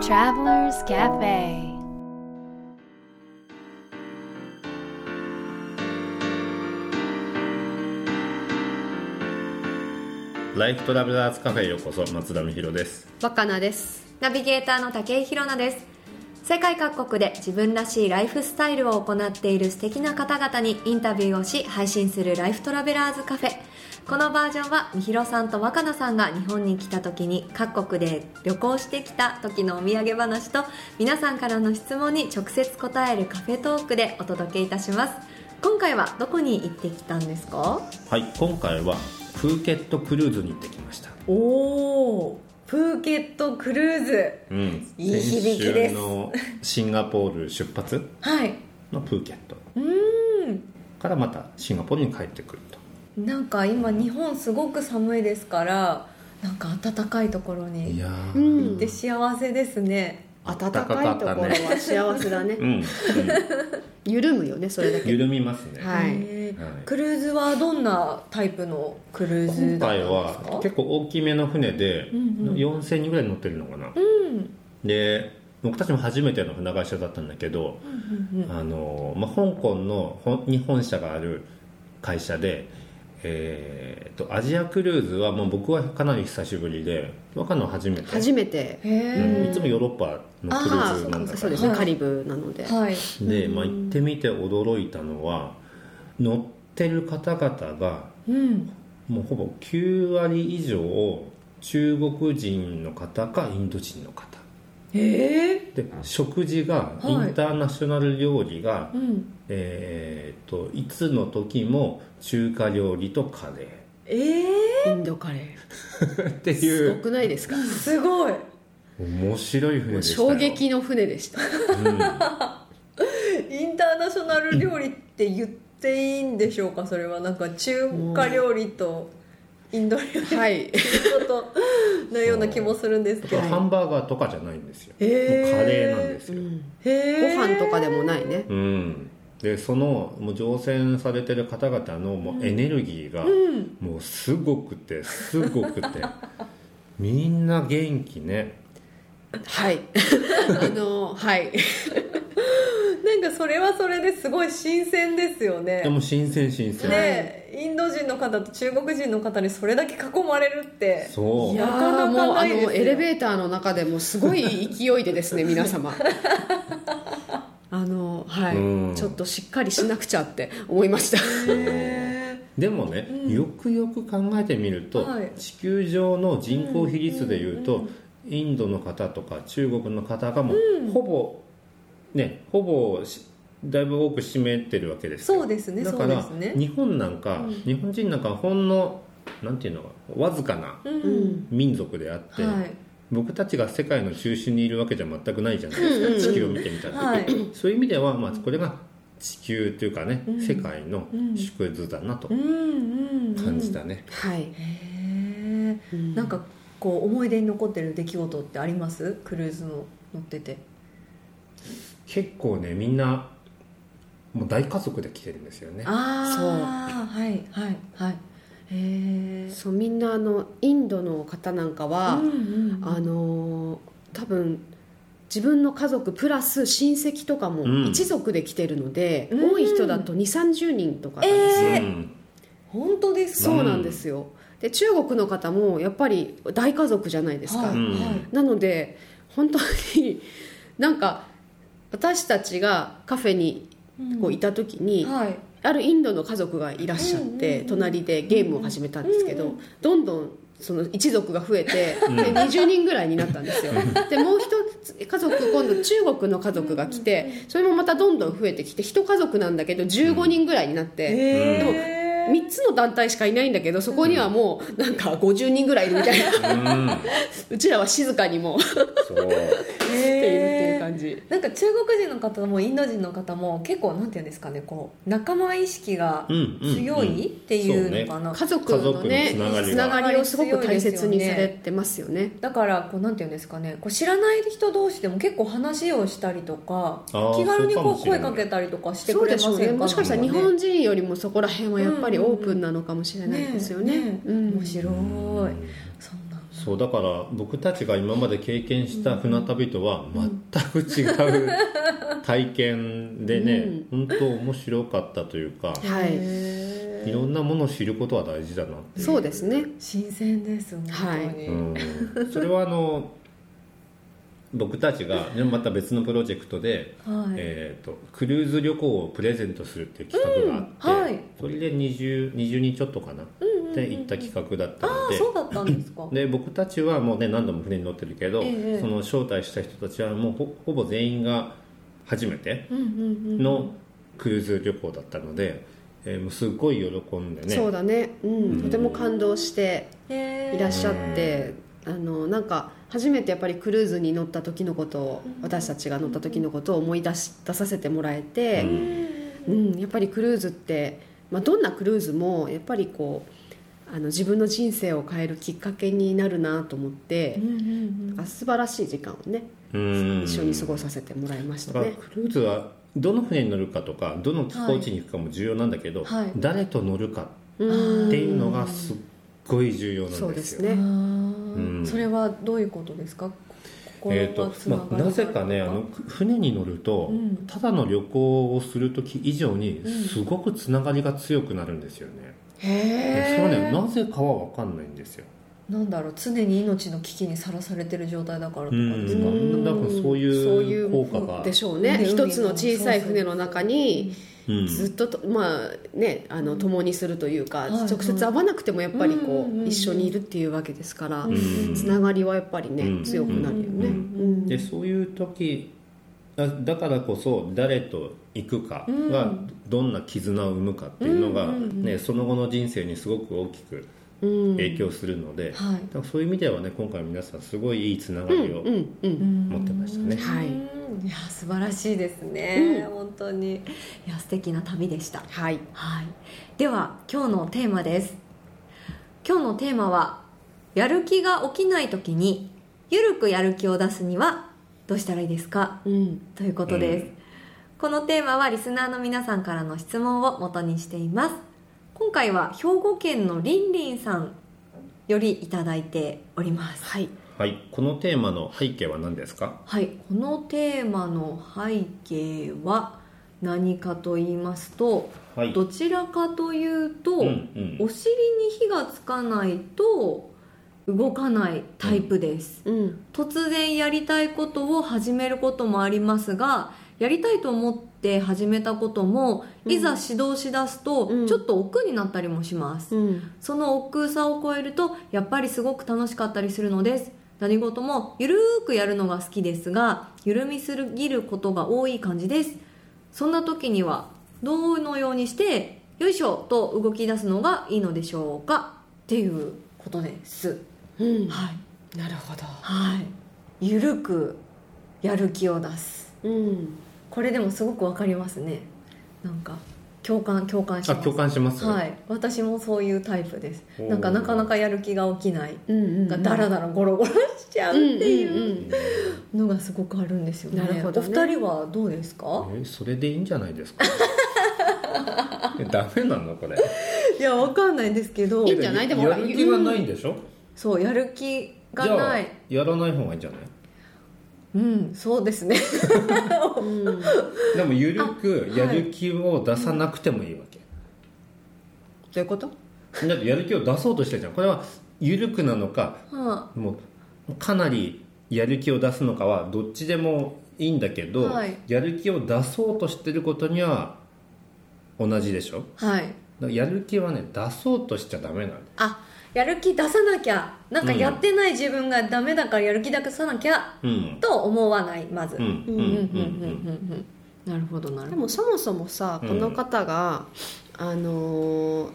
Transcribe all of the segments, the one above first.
Travelers Cafe. ライフトラベラーズカフェへようこそ松田美弘です。若菜です。ナビゲーターの武井宏奈です世界各国で自分らしいライフスタイルを行っている素敵な方々にインタビューをし配信するライフトラベラーズカフェ。このバージョンはみひろさんと若菜さんが日本に来た時に各国で旅行してきた時のお土産話と皆さんからの質問に直接答えるカフェトークでお届けいたします。今回はどこに行ってきたんですか？はい今回はプーケットクルーズに行ってきました。おおプーケットクルーズ。うん。いい響きです。先週のシンガポール出発はい。のプーケットうーん。からまたシンガポールに帰ってくると。なんか今日本すごく寒いですからなんか暖かいところいにやうー。行って幸せですね、暖かいところは幸せだね。うん、うん、緩むよねそれだけ。緩みますね、はい。へーはいクルーズはどんなタイプのクルーズ今回だったんですはか結構大きめの船でうんうん。4000人ぐらい乗ってるのかな、うん。で僕たちも初めての船会社だったんだけど、うんうんあのまあ、香港のほ日本社がある会社で、えー、とアジアクルーズはもう僕はかなり久しぶりで若野は初めて。初めて。へうん。いつもヨーロッパのクルーズなんだから。そうですね、はいカリブなので、えはい。で、まあ、行ってみて驚いたのは乗ってる方々がうん。もうほぼ9割以上中国人の方かインド人の方。へえ。で食事がはい。インターナショナル料理が、うん。えー、といつの時も中華料理とカレええ。インドカレー。ってーすごいうくないですか？すごい。面白い船でしたよ。衝撃の船でした。うん。インターナショナル料理って言っていいんでしょうかそれは。なんか中華料理とインド料理はいことのような気もするんですけど。ハンバーガーとかじゃないんですよ、へー。もうカレーなんですよ、うんへえご飯とかでもないね。うん、でそのもう乗船されてる方々のもうエネルギーがうん。もうすごくてすごくて。みんな元気ね。はい。あのはいなんかそれはそれですごい新鮮ですよね。でも新鮮新鮮、ねインド人の方と中国人の方にそれだけ囲まれるってそう。いやなかなかーもうあないですよ。のエレベーターの中でもすごい勢いでですね皆様。あのはい、うん。ちょっとしっかりしなくちゃって思いました。へでもね、よくよく考えてみると、はい。地球上の人口比率でいうと、インドの方とか中国の方がもう、ほぼねほぼしだいぶ多く占めてるわけですよ。そうですねだからそうですね。日本なんか、日本人なんかほんのなんていうのかわずかなうん。うん民族であって、はい。僕たちが世界の中心にいるわけじゃ全くないじゃないですか、うんうんうん。地球を見てみたら、はい。そういう意味では、まあ、これが地球というかね、うん。世界のうん。縮図だなとうんうんうん。感じたね、はい、へえうん。なんかこう思い出に残ってる出来事ってあります？クルーズの乗ってて結構ねみんなもう大家族で来てるんですよね。ああはいはいはい。へえそうみんなあのインドの方なんかは、うんうんうん。あのー多分自分の家族プラス親戚とかもうん。一族で来てるので、うん。多い人だと2 3 0人とか。なんですよ、えうん。本当です。かそうなんですよ。で中国の方もやっぱり大家族じゃないですか、はいうん。はいなので本当になんか私たちがカフェにこういた時に、はい。あるインドの家族がいらっしゃって、うんうんうん。隣でゲームを始めたんですけど、うんうん。どんどんその一族が増えて、ん。で20人ぐらいになったんですよ。でもう一つ家族今度中国の家族が来てそれもまたどんどん増えてきて一家族なんだけど15人ぐらいになって、へえ3つの団体しかいないんだけどそこにはもうなんか50人ぐらいいるみたいな。うん。うちらは静かにもう。っていう感じ。なんか中国人の方もインド人の方も結構なんていうんですかねこう仲間意識が強いっていうのかな、家族のね家族のつながりをすごく大切にされてますよね。だからこうなんていうんですかねこう知らない人同士でも結構話をしたりとか気軽にこう声かけたりとかしてくれませんか？もしかしたら日本人よりもそこら辺はやっぱりオープンなのかもしれないですよね。面白いそうだから僕たちが今まで経験した船旅とは全く違う 体験でね、本当面白かったというか、はい。いろんなものを知ることは大事だなっていう。そうですね。新鮮です本当に、うん、それはあの僕たちがねまた別のプロジェクトで、はい。えー、とクルーズ旅行をプレゼントするっていう企画があって、うん。はい。それで 20, 20人ちょっとかな、で行った企画だったあので。あそうだったんですか。で僕たちはもうね何度も船に乗ってるけど、ええ。その招待した人たちはもうほほぼ全員が初めてうんうんうんのクルーズ旅行だったので、えーもうすごい喜んでね。そうだね、うん、とても感動していらっしゃって、あのなんか初めてやっぱりクルーズに乗った時のことを私たちが乗った時のことを思い出し出させてもらえて、うん。やっぱりクルーズって、まあ、どんなクルーズもやっぱりこうあの自分の人生を変えるきっかけになるなと思ってうん、うんうん。あ素晴らしい時間をねうん。一緒に過ごさせてもらいました。ね。クルーズはどの船に乗るかとかどの寄港地に行くかも重要なんだけど、はい。誰と乗るかうん。っていうのがすっごい重要なんですよ。そうですあねー。うん。それはどういうことですか？心えーとまあ、なぜかねあの船に乗ると、うん。ただの旅行をする時以上にすごくつながりが強くなるんですよね、へそれはねえなぜかは分かんないんですよ。なんだろう常に命の危機にさらされてる状態だからとかうんですか？うん。多分そうそういいうう効果が。でしょうね。海一つの小さい船の中にうんずっととまあねあの共にするというか、直接会わなくてもやっぱりこう、一緒にいるっていうわけですから、うん。つながりはやっぱりね、うん。強くなるよね、うんうんでそういう時あだからこそ誰と行くかがどんな絆を生むかっていうのが、ね、その後の人生にすごく大きくうん影響するので、はい。だからそういう意味ではね今回皆さんすごいいいつながりをうんうんうん。持ってましたね。はい。うん。いや素晴らしいですね、本当に。いや素敵な旅でした。はい。はい、では今日のテーマです。今日のテーマはやる気が起きない時にゆるくやる気を出すにはどうしたらいいですか？うん。ということです、うん。このテーマはリスナーの皆さんからの質問を元にしています今回は兵庫県のりんりんさんよりいただいております。はい。はい。このテーマの背景は何ですか？はい。このテーマの背景は何かと言いますと、はい。どちらかというと、うんうん。お尻に火がつかないと動かないタイプです、うん。突然やりたいことを始めることもありますがやりたいと思って始めたことも、うん。いざ指導しだすとうん。ちょっと億劫になったりもします、うん。その億劫さを超えるとやっぱりすごく楽しかったりするのです。何事もゆるーくやるのが好きですが緩みすぎることが多い感じです。そんな時にはどのようにしてよいしょと動き出すのがいいのでしょうか？っていうことです。うん。はい。なるほど。はい。ゆるくやる気を出す。うんこれでもすごくわかりますね。なんか共感共感します。あ共感します？はい。私もそういうタイプです。なんかなかなかやる気が起きない。うんうんがダラダラゴロゴロしちゃうっていんうのがすごくあるんですよね,、なるほどね。お二人はどうですか？えそれでいいんじゃないですか？えダメなのこれ？いやわかんないんですけど。いいんじゃない？でもやる気がないんでしょ？そうやる気がじゃあないやらない方がいいんじゃない？うんそうですね。うん。でもゆるくやる気を出さなくてもいいわけ、どういうこと？だってやる気を出そうとしてるじゃん。これはゆるくなのかはもうかなりやる気を出すのかはどっちでもいいんだけど、はい。やる気を出そうとしてることには同じでしょ？あはい。やる気はね出そうとしちゃダメなんだよ。あやる気出さなきゃなんかやってない自分がダメだからやる気出さなきゃうん。と思わないまず。うんうんうんうんうんなるほどなるほど。でもそもそもさうん。この方が、あのー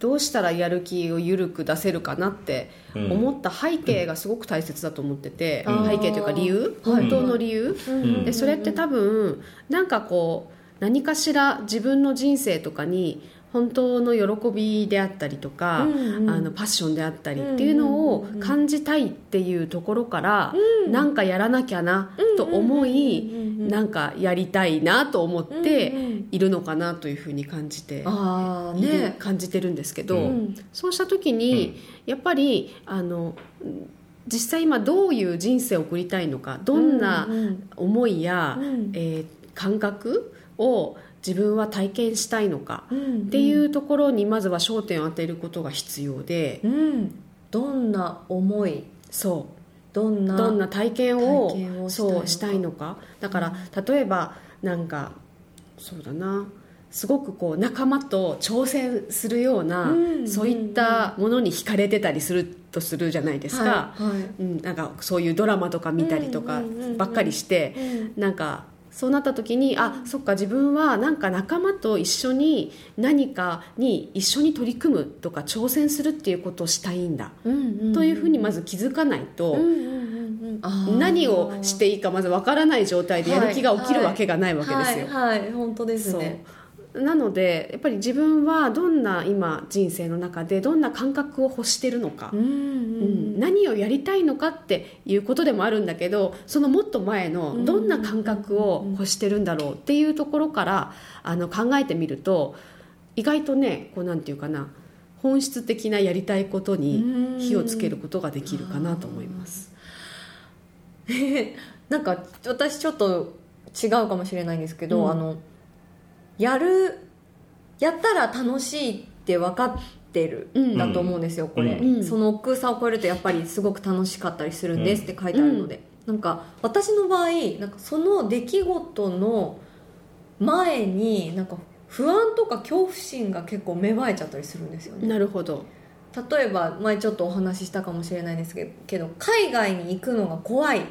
どうしたらやる気を緩く出せるかなってうん。思った背景がすごく大切だと思ってて、うん。背景というか理由？はい。本当の理由、ん。でそれって多分なんかこう何かしら自分の人生とかに本当の喜びであったりとか、うんうん。あのパッションであったりっていうのを感じたいっていうところから、なんかやらなきゃなと思い、うんうんうんなんかやりたいなと思っうんうてん。いるのかなというふうに感じて、ああいるね。感じてるんですけど、うん。そうした時に、やっぱりあの実際今どういう人生を送りたいのかどんなうん。思いや、うん。えー感覚を自分は体験したいのかうんっていうところにまずは焦点を当てることが必要で、うん。どんな思いそう。どんなどんな体験を体験をしたいのか。そうしたいのか。だから例えばなんかそうだな。すごくこう仲間と挑戦するような、うんそういったものに惹かれてたりするとするじゃないですか、はいはい。うん、なんかそういうドラマとか見たりとかうんうんうんうん。ばっかりして、なんかそうなった時にあそっか自分はなんか仲間と一緒に何かに一緒に取り組むとか挑戦するっていうことをしたいんだ、というふうにまず気づかないと、何をしていいかまずわからない状態でやる気が起きるわけがないわけですよ。はい、はい本当ですねなのでやっぱり自分はどんな今人生の中でどんな感覚を欲してるのか、うんうんうん。何をやりたいのかっていうことでもあるんだけどそのもっと前のどんな感覚を欲してるんだろうっていうところからあの考えてみると意外とねこうなんていうかな本質的なやりたいことに火をつけることができるかなと思います。なんか私ちょっと違うかもしれないんですけど、うん。あのやるやったら楽しいって分かってるうん。だと思うんですよ、これ、うん。その億劫さを超えるとやっぱりすごく楽しかったりするんですって書いてあるので、なんか私の場合なんかその出来事の前になんか不安とか恐怖心が結構芽生えちゃったりするんですよね。なるほど。例えば前ちょっとお話ししたかもしれないですけどけど海外に行くのが怖い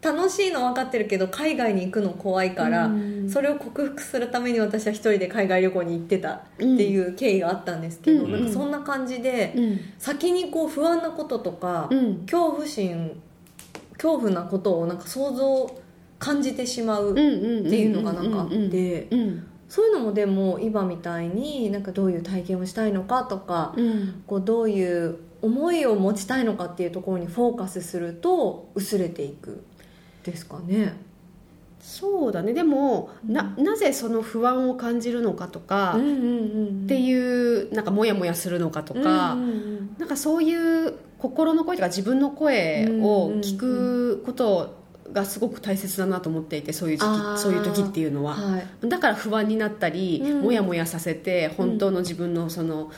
楽しいの分かってるけど海外に行くの怖いから、うん。それを克服するために私は一人で海外旅行に行ってたっていう経緯があったんですけど、うん。なんかそんな感じで、うん。先にこう不安なこととか、うん。恐怖心恐怖なことをなんか想像感じてしまうっっていうのがなんかあってうん。そういうのもでも今みたいになんかどういう体験をしたいのかとか、うん。こうどういう思いを持ちたいのかっていうところにフォーカスすると薄れていくですかね。そうだね。でもななぜその不安を感じるのかとか、うんうんうんっていうなんかモヤモヤするのかとか、うんうんうんなんかそういう心の声とか自分の声を聞くことがすごく大切だなと思っていてそういう時そういう時っていうのは、はい。だから不安になったり、うん。モヤモヤさせて本当の自分のその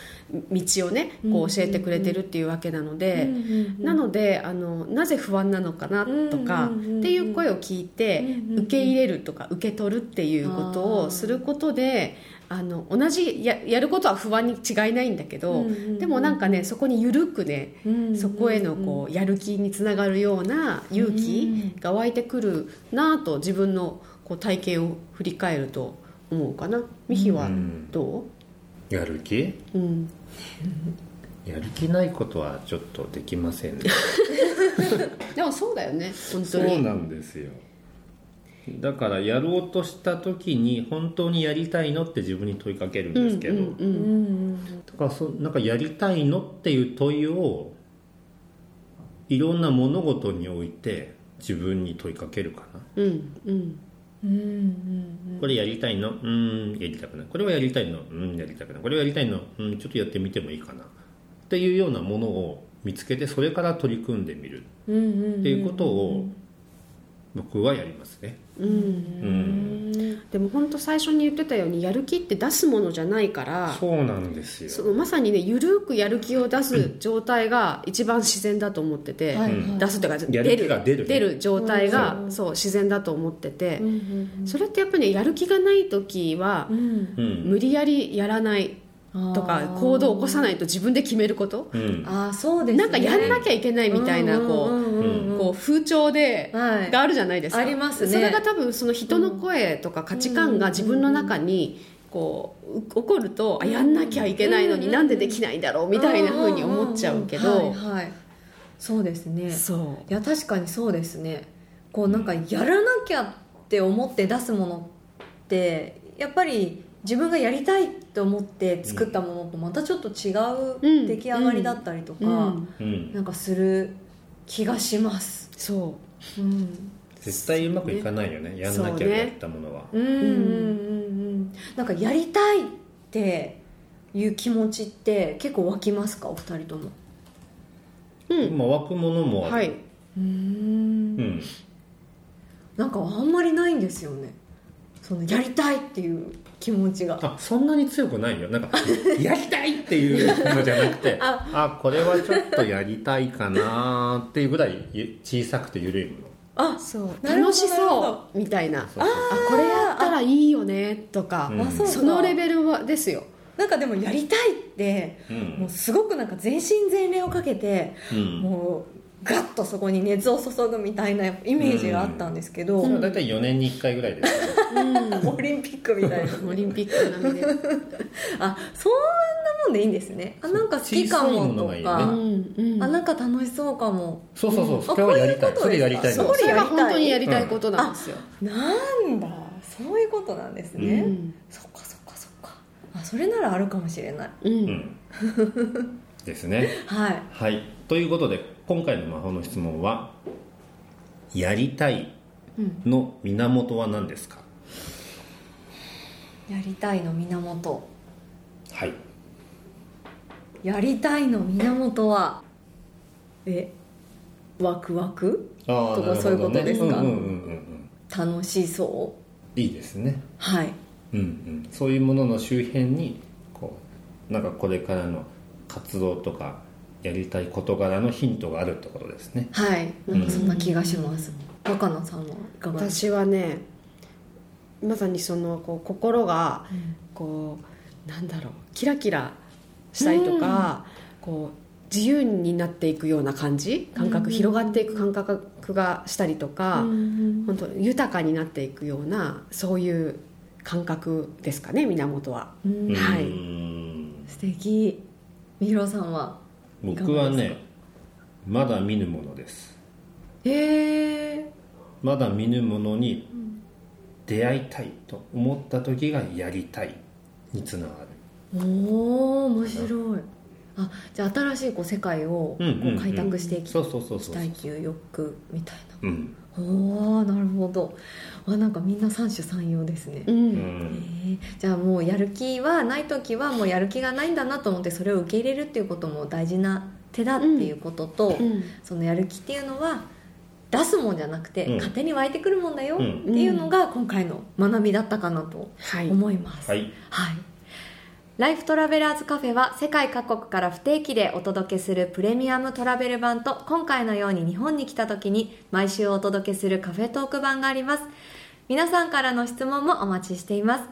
道をねこう教えてくれてるっていうわけなので、うんうんうんなのであのなぜ不安なのかなとか、うんうんうんうんっていう声を聞いて、うんうんうん。受け入れるとか受け取るっていうことをすることであの同じややることは不安に違いないんだけど、うんうんうん。でもなんかねそこに緩くね、うんうんうんそこへのこうやる気につながるような勇気が湧いてくるなと自分のこう体験を振り返ると思うかな。ミヒはどやる気？う、うん。やる気ないことはちょっとできませんね。でもそうだよね本当そうになんですよだからやろうとした時に本当にやりたいのって自分に問いかけるんですけど、だからそなんかやりたいのっていう問いをいろんな物事において自分に問いかけるかな。うんうん。うんうんこれやりたいの？うんやりたくない。これはやりたいの？うんやりたくない。これはやりたいの？うんちょっとやってみてもいいかな。っていうようなものを見つけてそれから取り組んでみる。っていうことを僕はやりますね。うん。うん。でも本当最初に言ってたようにやる気って出すものじゃないからそうなんですよ。そのまさにねゆるくやる気を出す状態が一番自然だと思ってて、はいはい。出すというかやる気が出るね。状態が、うん。そう自然だと思ってて、うんうん。それってやっぱりねやる気がない時はう、ん。うん。無理やりやらないとか行動を起こさないと自分で決めること、うん。あーそうですね。なんかやんなきゃいけないみたいな風潮で、はい。があるじゃないですか。ありますね。それが多分その人の声とか価値観が自分の中にこう起こるとあやんなきゃいけないのになんでできないんだろうみたいな風に思っちゃうけど。はいそうですね。そいや確かにそうですね。こうなんかやらなきゃって思って出すものってやっぱり自分がやりたいって思って作ったものとまたちょっと違う出来上がりだったりとう、うか、ん、うん。なんかする気がします、そう。ん、絶対うまくいかないよね。やんなきゃやったものは、うんうんうんうん。なんかやりたいっていう気持ちって結構湧きますか？お二人とも。うん。まあ、湧くものもある、はい。うん。うん、なんかあんまりないんですよね。そのやりたいっていう気持ちが。あそんなに強くないよ。なんか やりたいっていうのじゃなくて ああこれはちょっとやりたいかなっていうぐらいゆ小さくて緩いもの。あそう。楽しそうみたいな。そうそうあこれやったらいいよねとかうん。そのレベルはですよ。なんかでもやりたいってうん。もうすごくなんか全身全霊をかけてうん。もうガッとそこに熱を注ぐみたいなイメージがあったんですけど、それは大体4年に1回ぐらいですよねオリンピックみたいな。オリンピック並みで。あそんなもんでいいんですね。あなんか好きかももとのがいいね。か、うんうん。あなんか楽しそうかも。そうそうそう。あそれはやりたい。こういうことですか？それやりたいの。そうそれが本当にやりたいことなんですよ、なんだ。そういうことなんですね、うん。そっかそっかそっか。あそれならあるかもしれない。うん。うん ですね。はい。はい。ということで今回の魔法の質問は「やりたいうん。の源は何ですか?やりたいの源」はい。やりたいの源はえワクワク？とかそういうことですか？うんうんうんうんうん。楽しそいいですね。うはい。うんうん、そういうものの周辺にこうなんかこれからの活動とかやりたい事柄のヒントがあるってことですね。はい。なんかそんな気がします、若菜さんはいかがですか？私はねまさにそのこう心がうん。こうなんだろうキラキラしたりとか、こう自由になっていくような感じ感覚、うん広がっていく感覚がしたりとか、うん。本当豊かになっていくようなそういう感覚ですかね源は。うん。はい。うん。素敵みひろさんは？僕はねまだ見ぬものです。へえ。まだ見ぬものに出会いたいと思った時がやりたいにつながる。おお面白い。あじゃあ新しいこう世界をこう開拓していきたいっていう欲みたいうん。なおおなるほど。あなんかみんな三種三様ですね、ううん。えじゃあもうやる気はない時はもうやる気がないんだなと思ってそれを受け入れるっていうことも大事な手だっていうことと、うん。そのやる気っていうのは出すもんじゃなくて、うん。勝手に湧いてくるもんだようんっていうのが今回の学びだったかなとはい。思います、はい。はい。ライフトラベラーズカフェは世界各国から不定期でお届けするプレミアムトラベル版と今回のように日本に来た時に毎週お届けするカフェトーク版があります。皆さんからの質問もお待ちしています。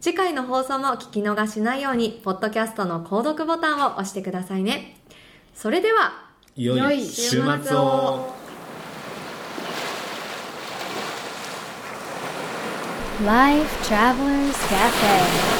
次回の放送も聞き逃しないように、ポッドキャストの購読ボタンを押してくださいね。それでは、良良いい週末を Life Travelers Cafe